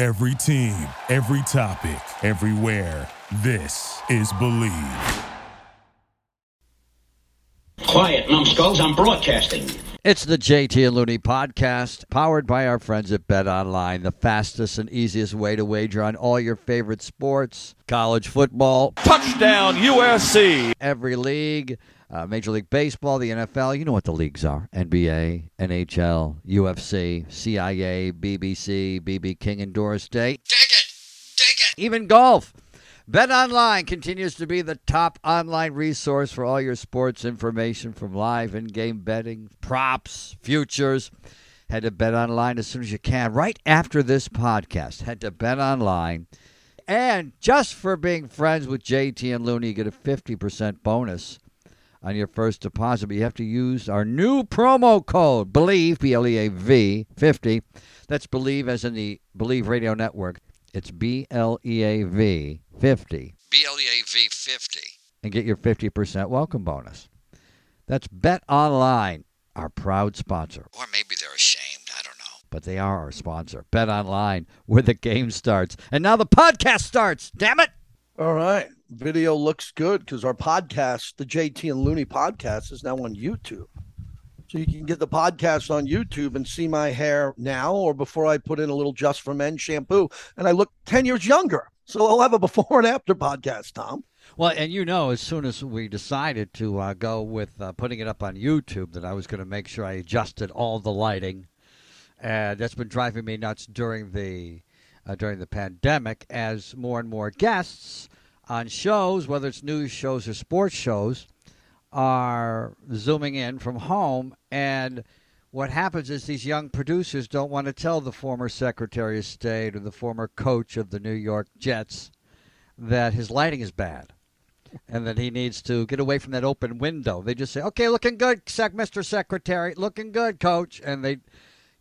Every team, every topic, everywhere. This is Bleav. Quiet, numbskulls, I'm broadcasting. It's the JT and Looney podcast, powered by our friends at Bet Online, the fastest and easiest way to wager on all your favorite sports, college football, Touchdown, USC. every league, uh, Major League Baseball, the NFL. You know what the leagues are NBA, NHL, UFC, CIA, BBC, BB King and Doris Day. Dig it! Dig it! Even golf. Bet Online continues to be the top online resource for all your sports information from live in game betting, props, futures. Head to Bet Online as soon as you can, right after this podcast. Head to Bet Online. And just for being friends with JT and Looney, you get a 50% bonus on your first deposit. But you have to use our new promo code, BLEAV, B L E A V, 50. That's BLEAV as in the Bleav Radio Network. It's B L E A V 50. B L E A V 50. And get your 50% welcome bonus. That's Bet Online, our proud sponsor. Or maybe they're ashamed. I don't know. But they are our sponsor. Bet Online, where the game starts. And now the podcast starts. Damn it. All right. Video looks good because our podcast, the JT and Looney podcast, is now on YouTube. So you can get the podcast on YouTube and see my hair now or before I put in a little Just for Men shampoo. And I look 10 years younger. So I'll have a before and after podcast, Tom. Well, and you know, as soon as we decided to uh, go with uh, putting it up on YouTube, that I was going to make sure I adjusted all the lighting, and that's been driving me nuts during the uh, during the pandemic. As more and more guests on shows, whether it's news shows or sports shows, are zooming in from home, and what happens is these young producers don't want to tell the former Secretary of State or the former coach of the New York Jets that his lighting is bad and that he needs to get away from that open window. They just say, "Okay, looking good, sec- Mr. Secretary, looking good, Coach," and they,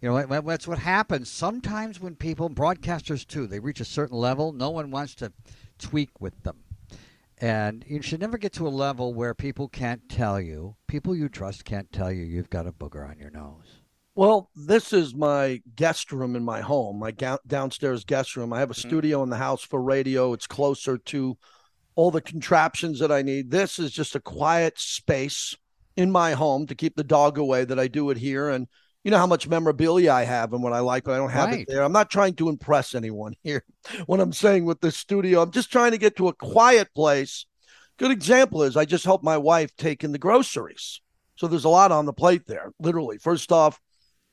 you know, that's what happens. Sometimes when people, broadcasters too, they reach a certain level, no one wants to tweak with them, and you should never get to a level where people can't tell you, people you trust can't tell you you've got a booger on your nose. Well, this is my guest room in my home, my ga- downstairs guest room. I have a mm. studio in the house for radio. It's closer to all the contraptions that I need. This is just a quiet space in my home to keep the dog away that I do it here. And you know how much memorabilia I have and what I like, but I don't have Right. it there. I'm not trying to impress anyone here. What I'm saying with this studio, I'm just trying to get to a quiet place. Good example is I just helped my wife take in the groceries. So there's a lot on the plate there, literally. First off,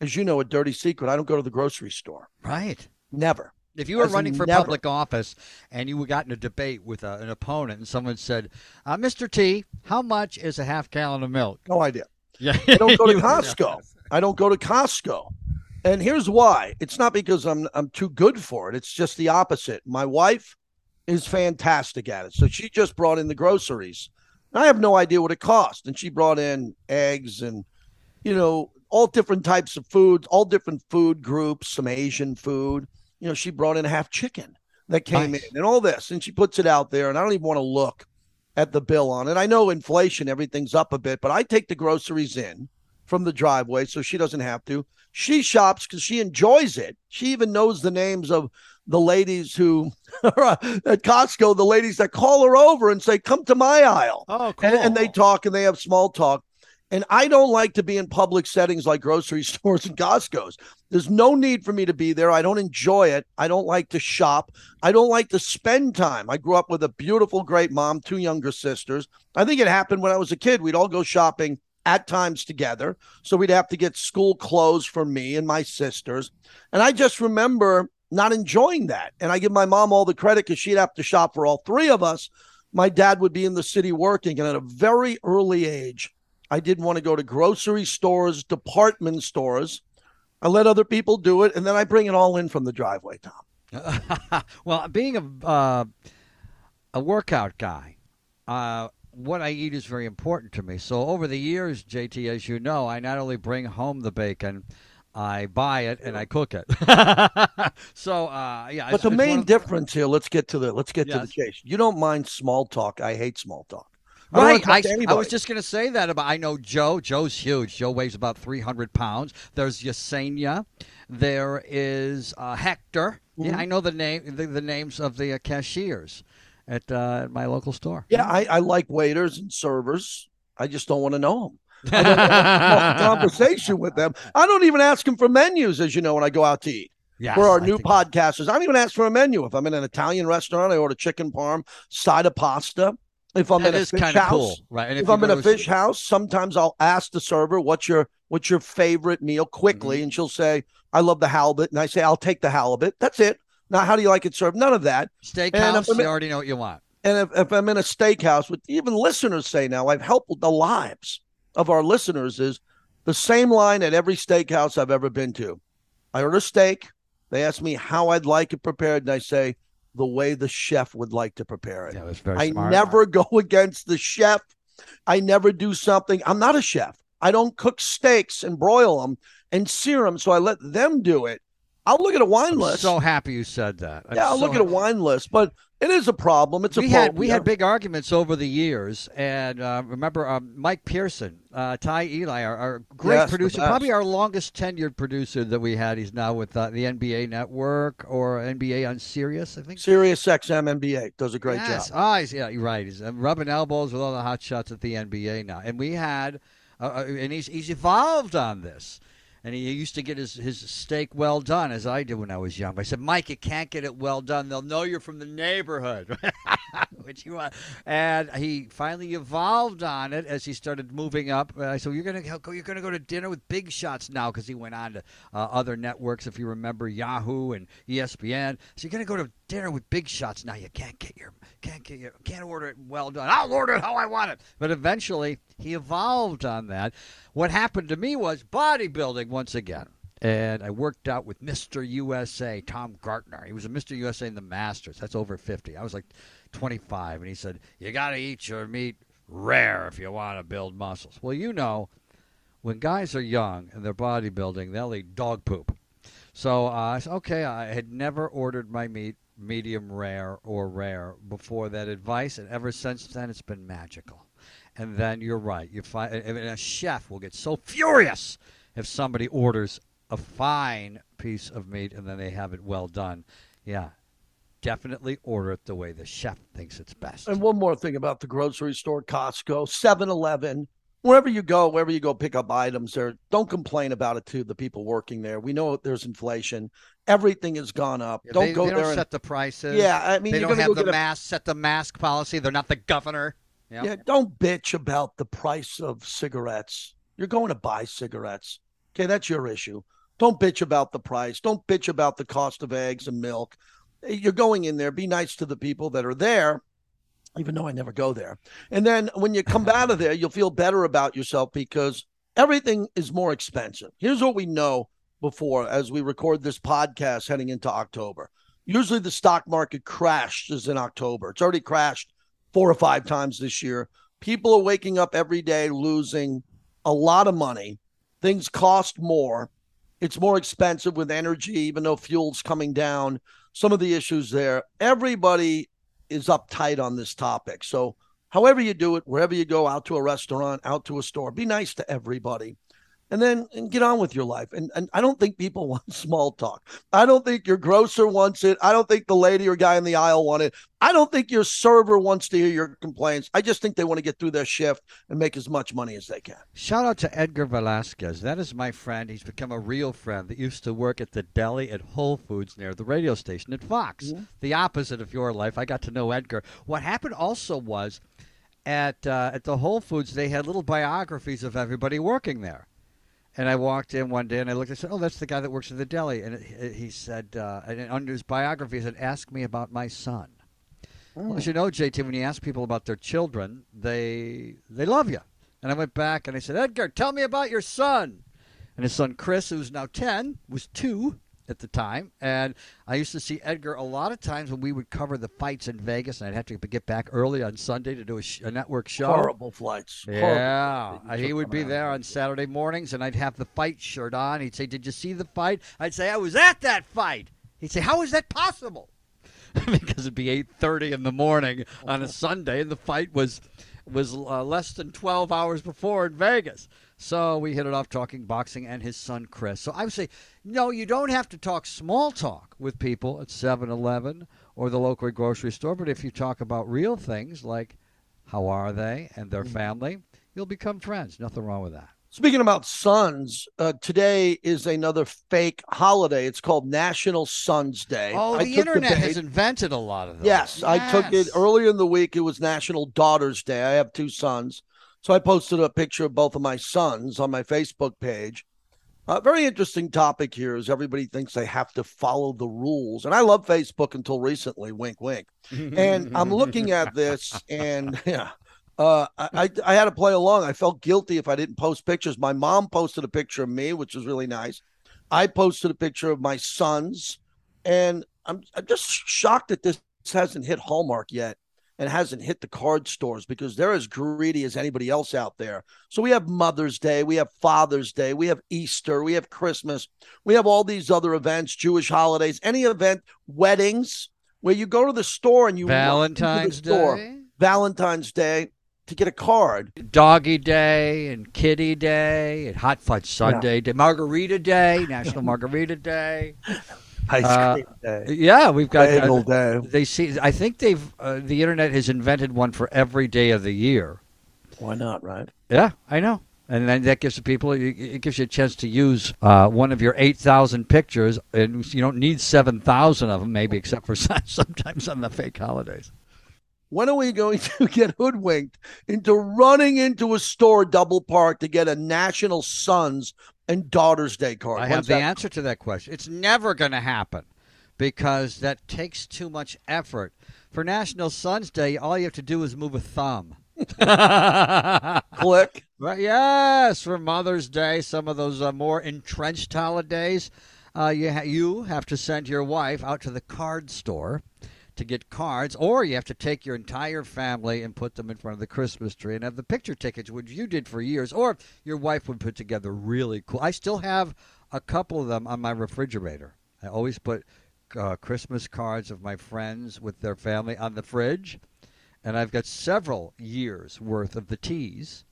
as you know, a dirty secret, I don't go to the grocery store. Right. Never. If you were As running for never. public office and you got in a debate with uh, an opponent and someone said, uh, Mr. T, how much is a half gallon of milk? No idea. Yeah. I don't go to Costco. I don't go to Costco. And here's why. It's not because I'm I'm too good for it. It's just the opposite. My wife is fantastic at it. So she just brought in the groceries. And I have no idea what it cost. And she brought in eggs and you know, all different types of foods, all different food groups, some Asian food. You know, she brought in half chicken that came Nice. in and all this. And she puts it out there. And I don't even want to look at the bill on it. I know inflation, everything's up a bit, but I take the groceries in from the driveway so she doesn't have to. She shops because she enjoys it. She even knows the names of the ladies who are uh, at Costco, the ladies that call her over and say, Come to my aisle. Oh, cool. And, and they talk and they have small talk. And I don't like to be in public settings like grocery stores and Costco's. There's no need for me to be there. I don't enjoy it. I don't like to shop. I don't like to spend time. I grew up with a beautiful, great mom, two younger sisters. I think it happened when I was a kid. We'd all go shopping at times together. So we'd have to get school clothes for me and my sisters. And I just remember not enjoying that. And I give my mom all the credit because she'd have to shop for all three of us. My dad would be in the city working. And at a very early age, I didn't want to go to grocery stores, department stores. I let other people do it, and then I bring it all in from the driveway, Tom. well, being a uh, a workout guy, uh, what I eat is very important to me. So over the years, JT, as you know, I not only bring home the bacon, I buy it and I cook it. so uh, yeah. But the main difference here, let's get to the let's get to the chase. You don't mind small talk. I hate small talk. I Right, talk I, I was just going to say that about. I know Joe. Joe's huge. Joe weighs about three hundred pounds. There's Yesenia. There is uh, Hector. Yeah, I know the name, the, the names of the uh, cashiers at, uh, at my local store. Yeah, I, I like waiters and servers. I just don't want to know them. I don't have a conversation with them. I don't even ask them for menus, as you know, when I go out to eat. Yes, for our I new podcasters, I don't even ask for a menu. If I'm in an Italian restaurant, I order chicken parm, side of pasta. If I'm That in a is fish house, cool, right? And if, you I'm in a fish house, sometimes I'll ask the server, "What's your what's your favorite meal?" Quickly, Mm-hmm. and she'll say, "I love the halibut," and I say, "I'll take the halibut." That's it. Now, how do you like it served? None of that. Steakhouse, if you already know what you want. And if, if I'm in a steakhouse, what even listeners say now, I've helped the lives of our listeners is the same line at every steakhouse I've ever been to. I order steak. They ask me how I'd like it prepared, and I say the way the chef would like to prepare it. Yeah, that's very I smart. never go against the chef. I never do something. I'm not a chef. I don't cook steaks and broil them and sear them, so I let them do it. I'll look at a wine I'm list. so happy you said that. I'm yeah, I'll so look at a wine list, but it is a problem. It's a we had we had big arguments over the years, and uh, remember um, Mike Pearson, uh, Ty Eli, our, our great Yes, producer, probably our longest tenured producer that we had. He's now with uh, the NBA Network or NBA on Sirius, I think. Sirius XM NBA does a great yes. job. Ah, he's, yeah, you're right. He's uh, rubbing elbows with all the hot shots at the NBA now, and we had, uh, uh, and he's he's evolved on this. And he used to get his, his steak well done, as I did when I was young. But I said, Mike, you can't get it well done. They'll know you're from the neighborhood, which you. And he finally evolved on it as he started moving up. Uh, I said, "You're gonna go. You're gonna go to dinner with big shots now," because he went on to uh, other networks, if you remember Yahoo and ESPN. So you're gonna go to dinner with big shots now. You can't get your can't get your can't order it well done. I'll order it how I want it. But eventually, he evolved on that. What happened to me was bodybuilding once again. And I worked out with Mr. USA, Tom Gartner. He was a Mr. USA in the Masters. That's over 50. I was like 25. And he said, You got to eat your meat rare if you want to build muscles. Well, you know, when guys are young and they're bodybuilding, they'll eat dog poop. So uh, I said, okay, I had never ordered my meat medium rare or rare before that advice, and ever since then, it's been magical. And then you're right. You find a chef will get so furious if somebody orders a fine piece of meat and then they have it well done. Yeah, definitely order it the way the chef thinks it's best. And one more thing about the grocery store, Costco, 7 Eleven, wherever you go, wherever you go pick up items there, don't complain about it to the people working there. We know there's inflation. Everything has gone up. Yeah, don't they, go they there. don't and- set the prices. yeah, I mean, they don't have the get a mask set the mask policy. They're not the governor. Yeah, don't bitch about the price of cigarettes. You're going to buy cigarettes. Okay, that's your issue. Don't bitch about the price. Don't bitch about the cost of eggs and milk. You're going in there. Be nice to the people that are there, even though I never go there. And then when you come out of there, you'll feel better about yourself because everything is more expensive. Here's what we know before as we record this podcast heading into October. Usually the stock market crashes in October. It's already crashed four or five times this year. People are waking up every day losing a lot of money. Things cost more. It's more expensive with energy, even though fuel's coming down. Some of the issues there. Everybody is uptight on this topic. So, however you do it, wherever you go, out to a restaurant, out to a store, be nice to everybody and then and get on with your life. And and I don't think people want small talk. I don't think your grocer wants it. I don't think the lady or guy in the aisle want it. I don't think your server wants to hear your complaints. I just think they want to get through their shift and make as much money as they can. Shout out to Edgar Velasquez. That is my friend. He's become a real friend that used to work at the deli at Whole Foods near the radio station at Fox. The opposite of your life. I got to know Edgar. What happened also was at uh, at the Whole Foods they had little biographies of everybody working there. And I walked in one day and I looked and said, "Oh, that's the guy that works at the deli." And it, it- he said, uh, and under his biography, he said, "Ask me about my son." Well, as you know, JT, when you ask people about their children, they they love you. And I went back and I said, Edgar, tell me about your son. And his son Chris, who's now ten, was two at the time. And I used to see Edgar a lot of times when we would cover the fights in Vegas, and I'd have to get back early on Sunday to do a, sh- a network show. Horrible flights. Horrible Yeah, flights. Uh, he would be there on Saturday mornings, and I'd have the fight shirt on. He'd say, "Did you see the fight?" I'd say, "I was at that fight." He'd say, "How is that possible?" because it'd be eight thirty in the morning on a Sunday, and the fight was was uh, less than 12 hours before in Vegas. So we hit it off talking boxing and his son Chris. So I would say, no, you don't have to talk small talk with people at 7 Eleven or the local grocery store. But if you talk about real things like how are they and their family, you'll become friends. Nothing wrong with that. Speaking about sons, uh, today is another fake holiday. It's called National Sons Day. Oh, I the internet bait. has invented a lot of those. Yes, I took it earlier in the week. It was National Daughters Day. I have two sons. So I posted a picture of both of my sons on my Facebook page. A very interesting topic here is everybody thinks they have to follow the rules. And I love Facebook until recently, wink, wink. And I'm looking at this and yeah, uh, I, I I had to play along. I felt guilty if I didn't post pictures. My mom posted a picture of me, which was really nice. I posted a picture of my sons, and I'm I'm just shocked that this hasn't hit Hallmark yet and hasn't hit the card stores because they're as greedy as anybody else out there. So we have Mother's Day, we have Father's Day, we have Easter, we have Christmas, we have all these other events, Jewish holidays, any event, weddings, where you go to the store and you run into the Valentine's store, Day, Valentine's Day to get a card. Doggy Day, and Kitty Day, and Hot Fudge Sundae, Day, Margarita Day, National Margarita Day. Ice Uh, cream day. Yeah, we've got. uh, Bagel day. they see. I think they've. Uh, the internet has invented one for every day of the year. Why not, right? Yeah, I know. And then that gives the people, it it gives you a chance to use uh, one of your 8,000 pictures, and you don't need 7,000 of them, maybe, except for sometimes on the fake holidays. When are we going to get hoodwinked into running into a store double park to get a National Sons and Daughters Day card? I When's have the that? answer to that question. It's never going to happen because that takes too much effort. For National Sons Day, all you have to do is move a thumb. Click. Right, yes, for Mother's Day, some of those uh, more entrenched holidays, uh, you ha- you have to send your wife out to the card store to get cards, or you have to take your entire family and put them in front of the Christmas tree and have the picture tickets, which you did for years, or your wife would put together really cool. I still have a couple of them on my refrigerator. I always put uh, Christmas cards of my friends with their family on the fridge, and I've got several years worth of the teas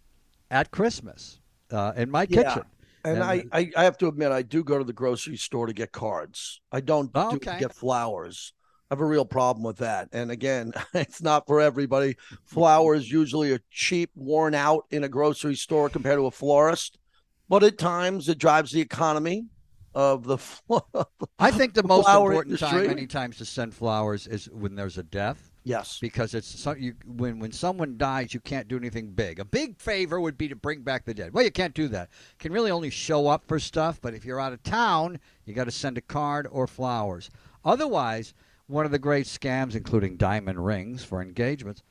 at Christmas uh, in my Yeah. kitchen. And And- I, I, I have to admit, I do go to the grocery store to get cards. I don't Oh, do okay. get flowers. Have a real problem with that. And again, it's not for everybody. Flowers usually are cheap, worn out in a grocery store compared to a florist. But at times, it drives the economy of the. I think the most important time, many times, to send flowers is when there's a death. yes. because it's so, you, when when someone dies, you can't do anything big. A big favor would be to bring back the dead. Well, you can't do that. You can really only show up for stuff. But if you're out of town, you got to send a card or flowers. Otherwise, one of the great scams, including diamond rings for engagements.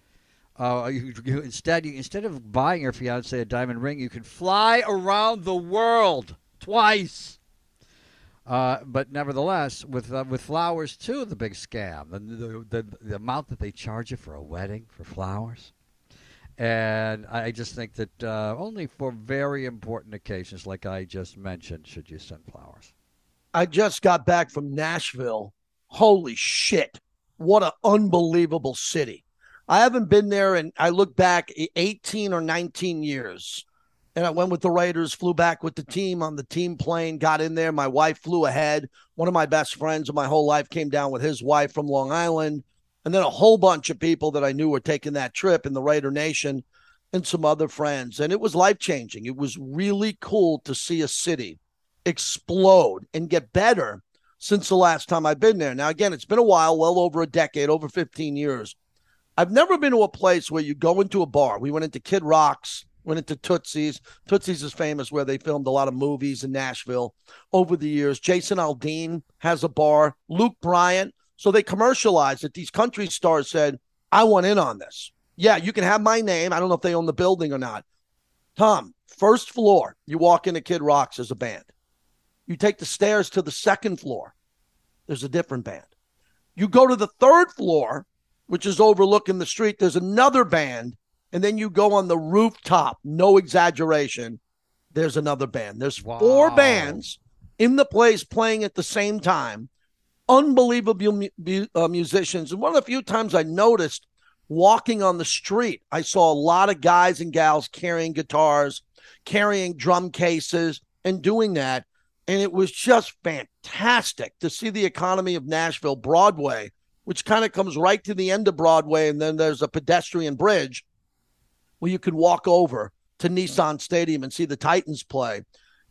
Uh, you, you, instead, you, instead of buying your fiance a diamond ring, you can fly around the world twice. Uh, but nevertheless, with uh, with flowers too, the big scam, the, the the the amount that they charge you for a wedding for flowers, and I just think that uh, only for very important occasions, like I just mentioned, should you send flowers. I just got back from Nashville. Holy shit. What an unbelievable city. I haven't been there and I look back 18 or 19 years. And I went with the Raiders, flew back with the team on the team plane, got in there. My wife flew ahead. One of my best friends of my whole life came down with his wife from Long Island. And then a whole bunch of people that I knew were taking that trip in the Raider Nation and some other friends. And it was life changing. It was really cool to see a city explode and get better since the last time I've been there. Now, again, it's been a while, well over a decade, over 15 years. I've never been to a place where you go into a bar. We went into Kid Rock's, went into Tootsie's. Tootsie's is famous where they filmed a lot of movies in Nashville over the years. Jason Aldean has a bar, Luke Bryant. So they commercialized it. These country stars said, I want in on this. Yeah, you can have my name. I don't know if they own the building or not. Tom, first floor, you walk into Kid Rock's as a band. You take the stairs to the second floor, there's a different band. You go to the third floor, which is overlooking the street, there's another band. And then you go on the rooftop, no exaggeration, there's another band. There's four bands in the place playing at the same time. Unbelievable mu- uh, musicians. And one of the few times I noticed walking on the street, I saw a lot of guys and gals carrying guitars, carrying drum cases, and doing that. And it was just fantastic to see the economy of Nashville, Broadway, which kind of comes right to the end of Broadway. And then there's a pedestrian bridge where you could walk over to Nissan Stadium and see the Titans play.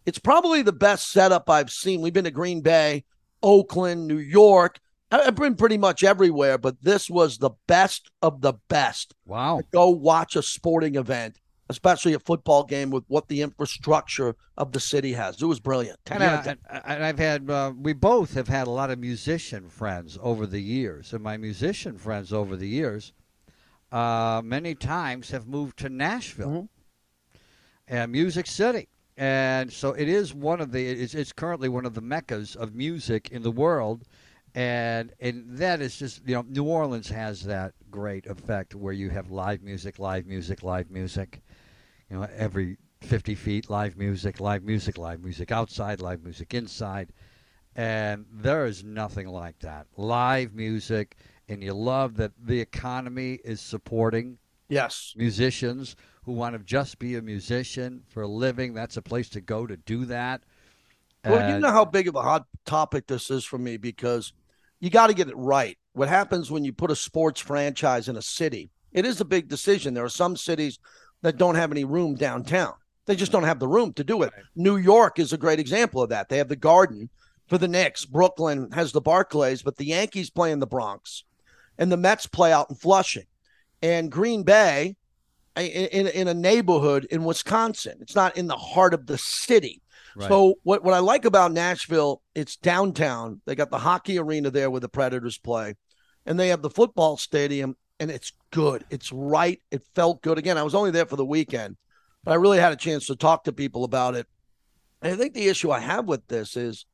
It's probably the best setup I've seen. We've been to Green Bay, Oakland, New York. I've been pretty much everywhere, but this was the best of the best. Wow. Go watch a sporting event, especially a football game with what the infrastructure of the city has. It was brilliant. 10 yeah, out of 10. And, I've had, uh, we both have had a lot of musician friends over the years. And my musician friends over the years, uh, many times have moved to Nashville Mhm. and Music City. And so it is one of the, it's, it's currently one of the meccas of music in the world. And and that is just you know New Orleans has that great effect where you have live music, live music, live music. You know every 50 feet, live music, live music, live music outside, live music inside. And there is nothing like that. Live music, and you love that the economy is supporting Yes. musicians who want to just be a musician for a living. That's a place to go to do that. Well, you know how big of a hot topic this is for me because you got to get it right. What happens when you put a sports franchise in a city? It is a big decision. There are some cities that don't have any room downtown. They just don't have the room to do it. New York is a great example of that. They have the Garden for the Knicks. Brooklyn has the Barclays, but the Yankees play in the Bronx, and the Mets play out in Flushing, and Green Bay in, in, in a neighborhood in Wisconsin. It's not in the heart of the city. Right. So what, what I like about Nashville, it's downtown. They got the hockey arena there where the Predators play, and they have the football stadium, and it's good. It's right. It felt good. Again, I was only there for the weekend, but I really had a chance to talk to people about it. And I think the issue I have with this is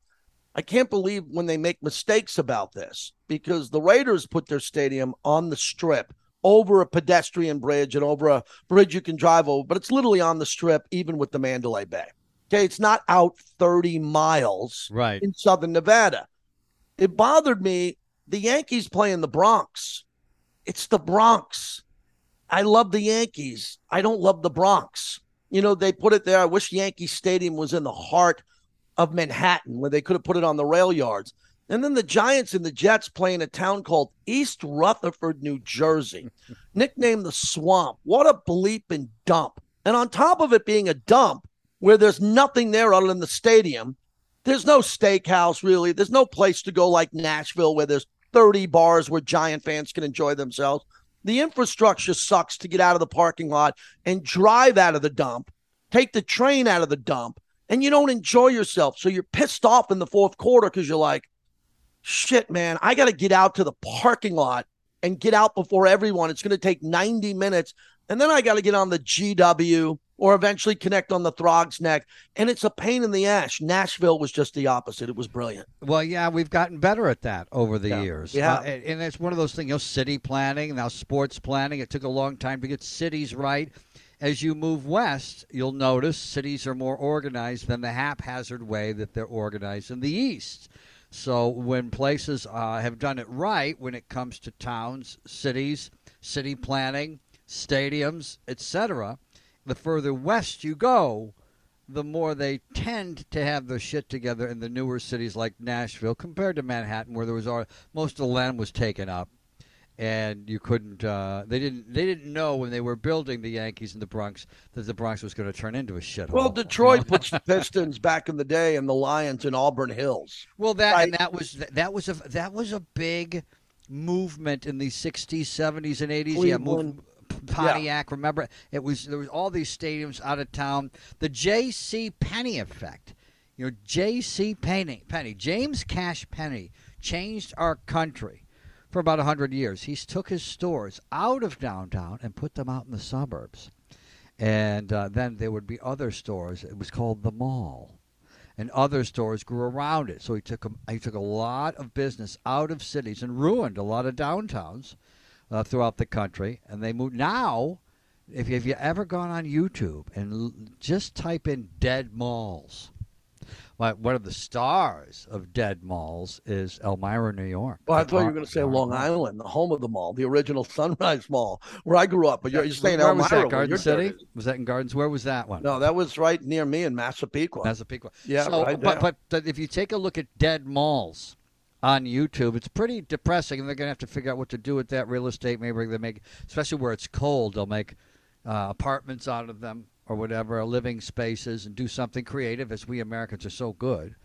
I can't believe when they make mistakes about this because the Raiders put their stadium on the strip over a pedestrian bridge and over a bridge you can drive over, but it's literally on the strip, even with the Mandalay Bay. Okay, it's not out 30 miles right. in southern Nevada. It bothered me. The Yankees play in the Bronx. It's the Bronx. I love the Yankees. I don't love the Bronx. You know, they put it there. I wish Yankee Stadium was in the heart of Manhattan where they could have put it on the rail yards. And then the Giants and the Jets play in a town called East Rutherford, New Jersey, nicknamed the Swamp. What a bleep and dump. And on top of it being a dump, where there's nothing there other than the stadium, there's no steakhouse really. There's no place to go like Nashville where there's 30 bars where Giant fans can enjoy themselves. The infrastructure sucks to get out of the parking lot and drive out of the dump, take the train out of the dump, and you don't enjoy yourself. So you're pissed off in the fourth quarter because you're like, shit, man, I got to get out to the parking lot and get out before everyone. It's going to take 90 minutes. And then I got to get on the GW or eventually connect on the Throg's Neck. And it's a pain in the ass. Nashville was just the opposite. It was brilliant. Well, yeah, we've gotten better at that over the Yeah. years. Yeah. Uh, and, and it's one of those things, you know, city planning, now sports planning. It took a long time to get cities right. As you move west, you'll notice cities are more organized than the haphazard way that they're organized in the east. So when places uh, have done it right when it comes to towns, cities, city planning, stadiums, etc., the further west you go, the more they tend to have their shit together in the newer cities like Nashville compared to Manhattan, where there was all, most of the land was taken up, and you couldn't. Uh, they didn't. They didn't know when they were building the Yankees in the Bronx that the Bronx was going to turn into a shithole. Well, Detroit puts the Pistons back in the day and the Lions in Auburn Hills. Well, that Right. and that was that was a that was a big movement in the '60s, '70s, and '80s. Yeah, move, Pontiac. Remember, it was there was all these stadiums out of town. The J.C. Penney effect. You know, J.C. Penney, Penney, James Cash Penney changed our country for about hundred years. He took his stores out of downtown and put them out in the suburbs, and uh, then there would be other stores. It was called the mall and other stores grew around it. So he took a, he took a lot of business out of cities and ruined a lot of downtowns uh, throughout the country. And they move now. If you, if you ever gone on YouTube and l- just type in dead malls, one of the stars of dead malls is Elmira, New York. Well, I thought you were going to say Long Island, the home of the mall, the original Sunrise Mall, where I grew up. But you're, you're saying Where Elmira. was that? Garden City? Was that in Gardens? Where was that one? No, that was right near me in Massapequa. Massapequa. Yeah, So, right but but if you take a look at dead malls on YouTube, it's pretty depressing, and they're going to have to figure out what to do with that real estate. Maybe they make, especially where it's cold, they'll make uh, apartments out of them or whatever, or living spaces, and do something creative. As we Americans are so good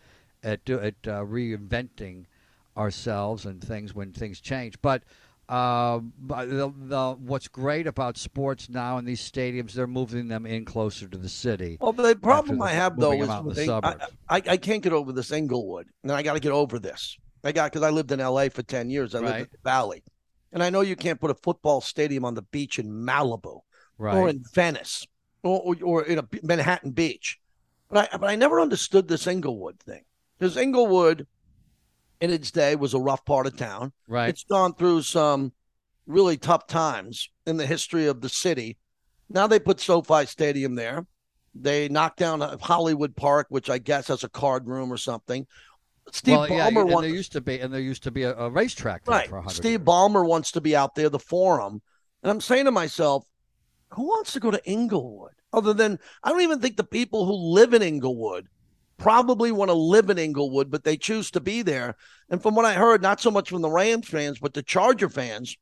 at do, at uh, reinventing ourselves and things when things change, but. Uh, the, the, what's great about sports now in these stadiums, they're moving them in closer to the city. Well, the problem the- I have though is them out in with the Ing- I. I, I can't get over this Inglewood, and I got to get over this. I got because I lived in L.A. for ten years. I lived in the Valley, and I know you can't put a football stadium on the beach in Malibu Right. or in Venice or, or, or in a Manhattan Beach, but I but I never understood this Inglewood thing because Inglewood, in its day, was a rough part of town. right. It's gone through some really tough times in the history of the city. Now they put SoFi Stadium there. They knocked down uh, Hollywood Park, which I guess has a card room or something. Steve well, yeah, Ballmer and wants there used to be, and there used to be a, a racetrack there right. for 100 Steve years. Ballmer wants to be out there, the forum, and I'm saying to myself, who wants to go to Inglewood? Other than I don't even think the people who live in Inglewood probably want to live in Inglewood, but they choose to be there. And from what I heard, not so much from the Rams fans, but the Charger fans,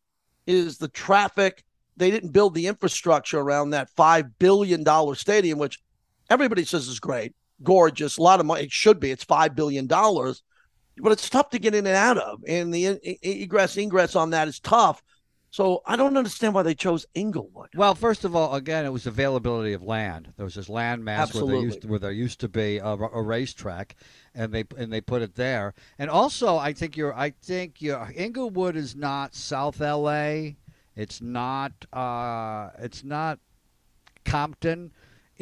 is the traffic. They didn't build the infrastructure around that five billion dollar stadium, which everybody says is great, gorgeous, a lot of money. It should be. It's five billion dollars, but it's tough to get in and out of, and the egress ingress on that is tough. So I don't understand why they chose Inglewood. Well, first of all, again, it was availability of land. There was this land mass where there used to, where there used to be a, a racetrack, and they and they put it there. And also, I think you're I think your Inglewood is not South L.A. It's not uh, it's not Compton.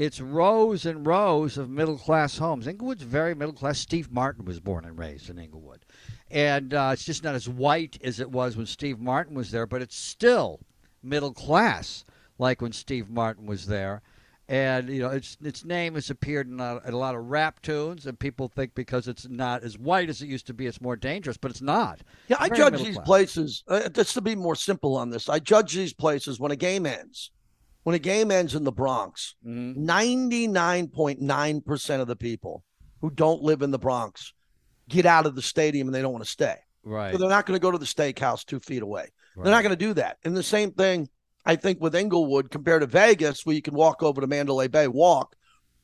It's rows and rows of middle class homes. Inglewood's very middle class. Steve Martin was born and raised in Inglewood. And uh, it's just not as white as it was when Steve Martin was there, but it's still middle class like when Steve Martin was there. And you know, its its name has appeared in a, in a lot of rap tunes, and people think because it's not as white as it used to be, it's more dangerous, but it's not. Yeah, I judge these class. places. Uh, just to be more simple on this, I judge these places when a game ends. When a game ends in the Bronx, Mhm. nine percent of the people who don't live in the Bronx get out of the stadium and they don't want to stay. Right. So they're not going to go to the steakhouse two feet away. right. They're not going to do that. And the same thing, I think, with Inglewood compared to Vegas, where you can walk over to Mandalay Bay, walk,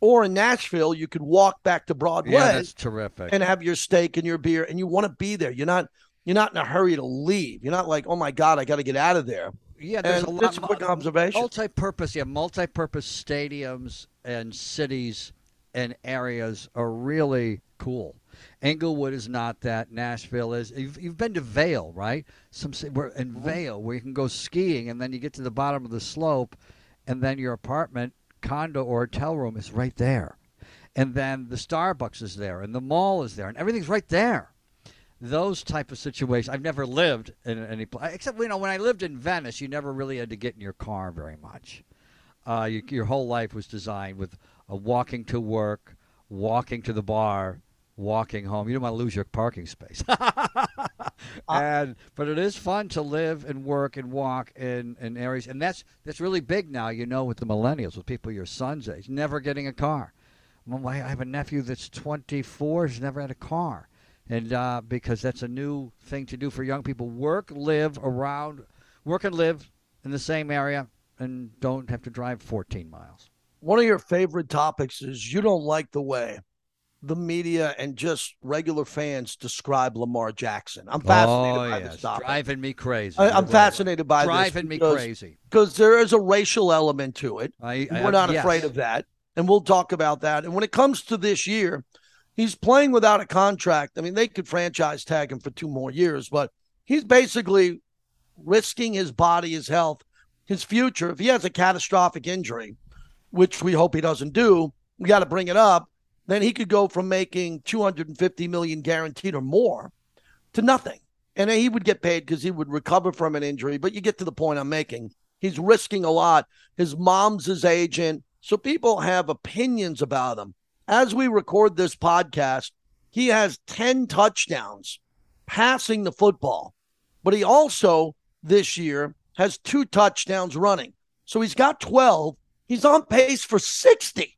or in Nashville, you could walk back to Broadway Yeah, that's terrific. and have your steak and your beer, and you want to be there. You're not you're not in a hurry to leave. You're not like, oh my god, I got to get out of there. Yeah, there's And a lot. that's a quick observation. Multi-purpose, yeah, multi-purpose stadiums and cities and areas are really cool. Inglewood is not that. Nashville is. You've, you've been to Vail, right? Some we're in Mm-hmm. Vail where you can go skiing, and then you get to the bottom of the slope, and then your apartment, condo, or hotel room is right there, and then the Starbucks is there, and the mall is there, and everything's right there those type of situations. I've never lived in any place except you know when I lived in Venice, you never really had to get in your car very much. Uh, you, your whole life was designed with uh, walking to work, walking to the bar, walking home. You don't want to lose your parking space. and but it is fun to live and work and walk in, in areas, and that's that's really big now. You know, with the millennials, with people your son's age, never getting a car. I have a nephew that's 24, he's never had a car and uh, because that's a new thing to do for young people work live around work and live in the same area and don't have to drive 14 miles One of your favorite topics is you don't like the way the media and just regular fans describe Lamar Jackson. I'm fascinated oh by yes this topic. driving me crazy I, I'm right. fascinated by driving this Driving me crazy because there is a racial element to it. I, I- We're not yes. afraid of that. And we'll talk about that. And when it comes to this year, he's playing without a contract. I mean, they could franchise tag him for two more years, but he's basically risking his body, his health, his future. If he has a catastrophic injury, which we hope he doesn't do, we got to bring it up. Then he could go from making 250 million guaranteed or more to nothing. And he would get paid because he would recover from an injury. But you get to the point I'm making. He's risking a lot. His mom's his agent. So people have opinions about him. As we record this podcast, he has 10 touchdowns passing the football, but he also this year has two touchdowns running. So he's got 12. He's on pace for 60.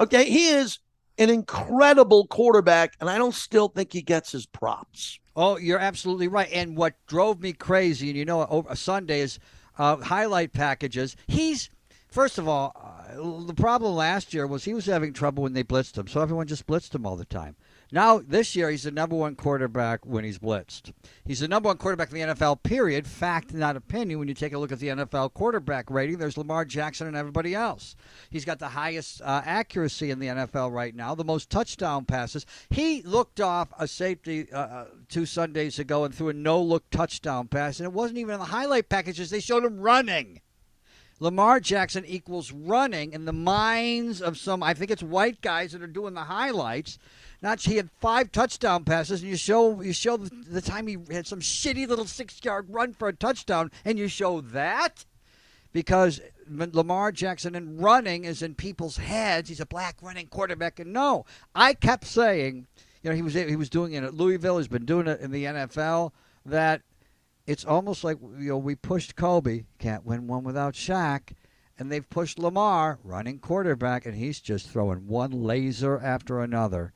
Okay. He is an incredible quarterback, and I don't still think he gets his props. Oh, you're absolutely right. And what drove me crazy, and you know, over Sunday is uh, highlight packages. He's first of all, uh, the problem last year was he was having trouble when they blitzed him, so everyone just blitzed him all the time. Now, this year, he's the number one quarterback when he's blitzed. He's the number one quarterback in the NFL, period. Fact, not opinion. When you take a look at the NFL quarterback rating, there's Lamar Jackson and everybody else. He's got the highest uh, accuracy in the NFL right now, the most touchdown passes. He looked off a safety uh, uh two Sundays ago and threw a no look touchdown pass, and it wasn't even in the highlight packages. They showed him running. Lamar Jackson equals running in the minds of some, I think it's white guys that are doing the highlights. Not he had five touchdown passes, and you show you show the, the time he had some shitty little six yard run for a touchdown, and you show that because Lamar Jackson and running is in people's heads. He's a black running quarterback, and no, I kept saying, you know, he was he was doing it at Louisville. He's been doing it in the NFL. That it's almost like you know we pushed Kobe, can't win one without Shaq, and they've pushed Lamar, running quarterback, and he's just throwing one laser after another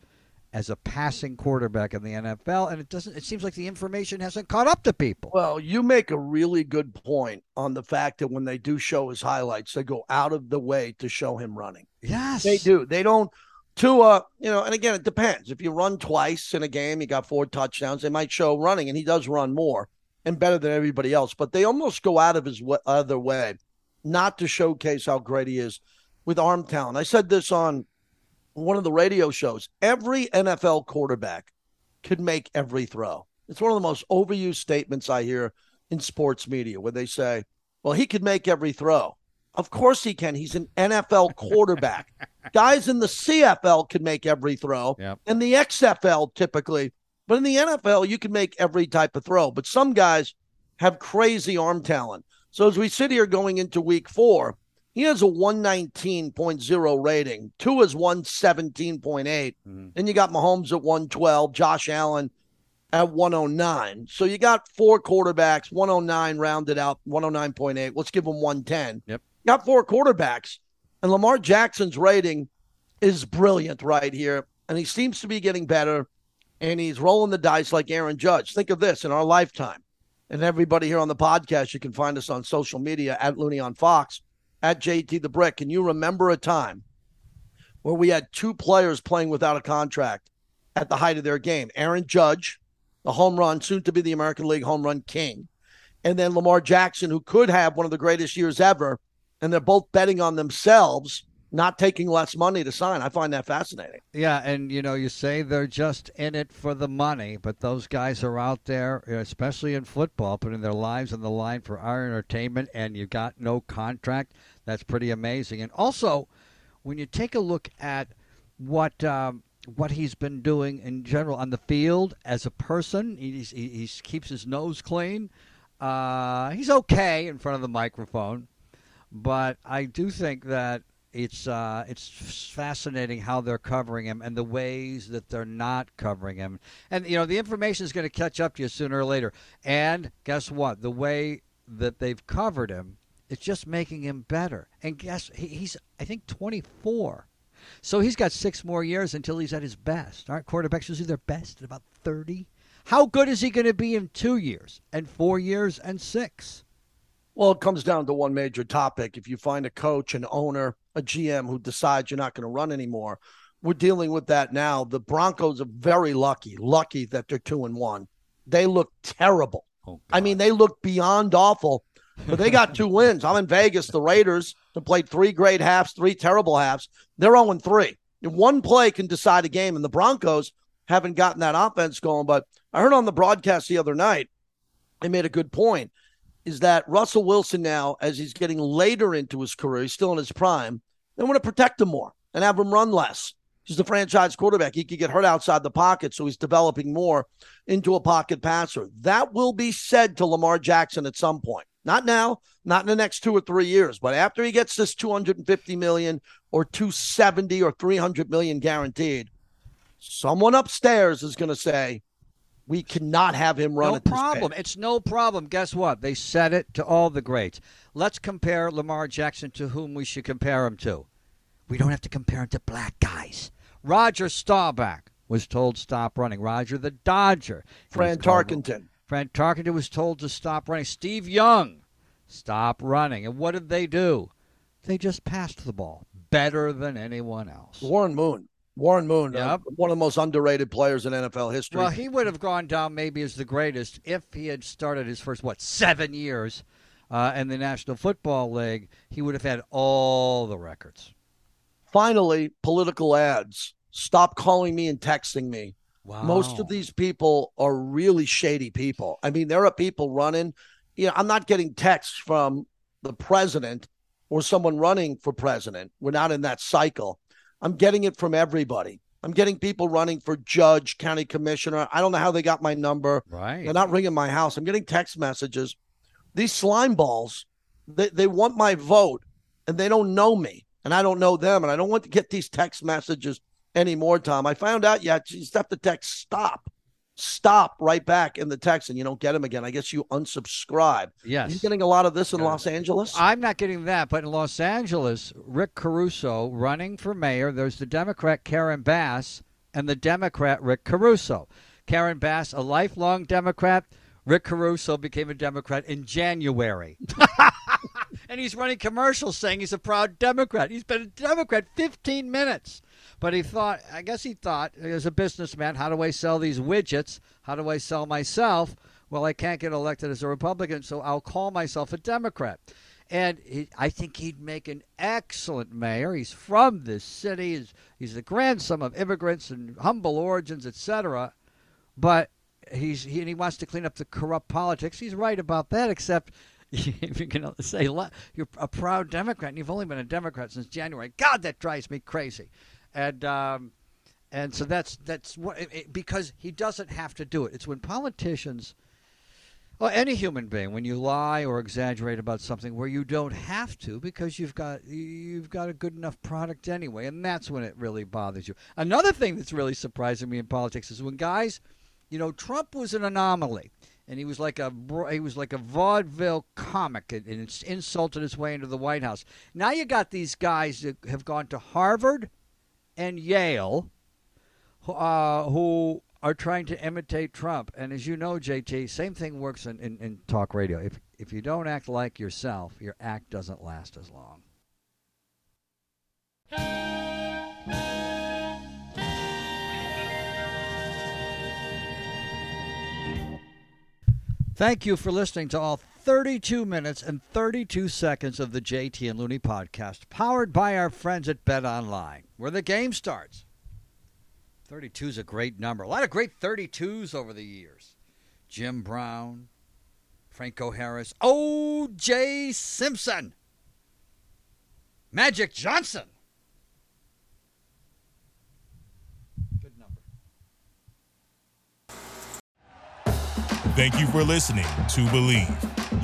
as a passing quarterback in the NFL, and it doesn't. It seems like the information hasn't caught up to people. Well, you make a really good point on the fact that when they do show his highlights, they go out of the way to show him running. Yes, they do. They don't. Tua, you know, and again, it depends. If you run twice in a game, you got four touchdowns. They might show running, and he does run more and better than everybody else. But they almost go out of his other way not to showcase how great he is with arm talent. I said this on one of the radio shows. Every NFL quarterback could make every throw. It's one of the most overused statements I hear in sports media when they say, well, he could make every throw. Of course he can. He's an NFL quarterback. Guys in the CFL can make every throw, yep. and the XFL typically. But in the NFL, you can make every type of throw. But some guys have crazy arm talent. So as we sit here going into week four, he has a 119.0 rating. Tua is 117.8. Mm-hmm. Then you got Mahomes at 112, Josh Allen at 109. So you got four quarterbacks, 109 rounded out, 109.8. Let's give him 110. Yep. Got four quarterbacks. And Lamar Jackson's rating is brilliant right here. And he seems to be getting better. And he's rolling the dice like Aaron Judge. Think of this in our lifetime. And everybody here on the podcast, you can find us on social media at Looney on Fox at JT the Brick. Can you remember a time where we had two players playing without a contract at the height of their game? Aaron Judge, the home run, soon to be the American League home run king, and then Lamar Jackson, who could have one of the greatest years ever. And they're both betting on themselves not taking less money to sign. I find that fascinating. Yeah, and you know, you say they're just in it for the money, but those guys are out there, especially in football, putting their lives on the line for our entertainment, and you got no contract. That's pretty amazing. And also, when you take a look at what um, what he's been doing in general on the field as a person, he, he, he keeps his nose clean. Uh, he's okay in front of the microphone, but I do think that it's uh, it's fascinating how they're covering him and the ways that they're not covering him. And you know, the information is going to catch up to you sooner or later. And guess what? The way that they've covered him, it's just making him better. And guess he's I think 24. So he's got six more years until he's at his best. Aren't quarterbacks usually their best at about 30? How good is he going to be in two years and four years and six? Well, it comes down to one major topic. If you find a coach, an owner, a GM who decides you're not going to run anymore, we're dealing with that now. The Broncos are very lucky, lucky that they're two and one. They look terrible. Oh, I mean, they look beyond awful, but they got two wins. I'm in Vegas. The Raiders have played three great halves, three terrible halves. They're 0 3. One play can decide a game, and the Broncos haven't gotten that offense going. But I heard on the broadcast the other night, they made a good point is that Russell Wilson now, as he's getting later into his career, he's still in his prime, they want to protect him more and have him run less. He's the franchise quarterback. He could get hurt outside the pocket, so he's developing more into a pocket passer. That will be said to Lamar Jackson at some point. Not now, not in the next two or three years, but after he gets this 250 million or 270 or 300 million guaranteed, someone upstairs is going to say, we cannot have him run no at this problem. pace." It's no problem. Guess what? They said it to all the greats. Let's compare Lamar Jackson to whom we should compare him to. We don't have to compare him to black guys. Roger Staubach was told stop running. Roger the Dodger. He Fran was called- Tarkenton. Fran Tarkenton was told to stop running. Steve Young, stop running. And what did they do? They just passed the ball better than anyone else. Warren Moon. Warren Moon, uh, one of the most underrated players in NFL history. Well, he would have gone down maybe as the greatest if he had started his first what seven years uh, in the National Football League. He would have had all the records. Finally, political ads. Stop calling me and texting me. Wow. Most of these people are really shady people. I mean, there are people running. You know, I'm not getting texts from the president or someone running for president. We're not in that cycle. I'm getting it from everybody. I'm getting people running for judge, county commissioner. I don't know how they got my number. right. They're not ringing my house. I'm getting text messages. These slime balls, they, they want my vote and they don't know me and I don't know them. And I don't want to get these text messages anymore, Tom. I found out, yeah, you just have to text stop, stop right back in the text and you don't get them again. I guess you unsubscribe. Yes. You're getting a lot of this in Los Angeles? I'm not getting that, but in Los Angeles, Rick Caruso running for mayor. There's the Democrat Karen Bass and the Democrat Rick Caruso. Karen Bass, a lifelong Democrat. Rick Caruso became a Democrat in January. and he's running commercials saying he's a proud Democrat. He's been a Democrat 15 minutes. But he thought, I guess he thought, as a businessman, how do I sell these widgets? How do I sell myself? Well, I can't get elected as a Republican, so I'll call myself a Democrat. And he, I think he'd make an excellent mayor. He's from this city. He's, he's the grandson of immigrants and humble origins, etc. But he's he, and he wants to clean up the corrupt politics. He's right about that, except if going to say you're a proud Democrat and you've only been a Democrat since January, God, that drives me crazy. And um, and so that's that's what it, it- because he doesn't have to do it. It's when politicians. Well, any human being, when you lie or exaggerate about something where you don't have to, because you've got you've got a good enough product anyway, and that's when it really bothers you. Another thing that's really surprising me in politics is when guys, you know, Trump was an anomaly, and he was like a he was like a vaudeville comic, and, and insulted his way into the White House. Now you got these guys that have gone to Harvard and Yale, who- uh, who are trying to imitate Trump. And as you know, JT, same thing works in, in, in talk radio. If if you don't act like yourself, your act doesn't last as long. Thank you for listening to all 32 minutes and 32 seconds of the JT and Looney podcast, powered by our friends at Bet Online, where the game starts. 32 is a great number. A lot of great 32s over the years. Jim Brown, Franco Harris, O.J. Simpson, Magic Johnson. Good number. Thank you for listening to Bleav.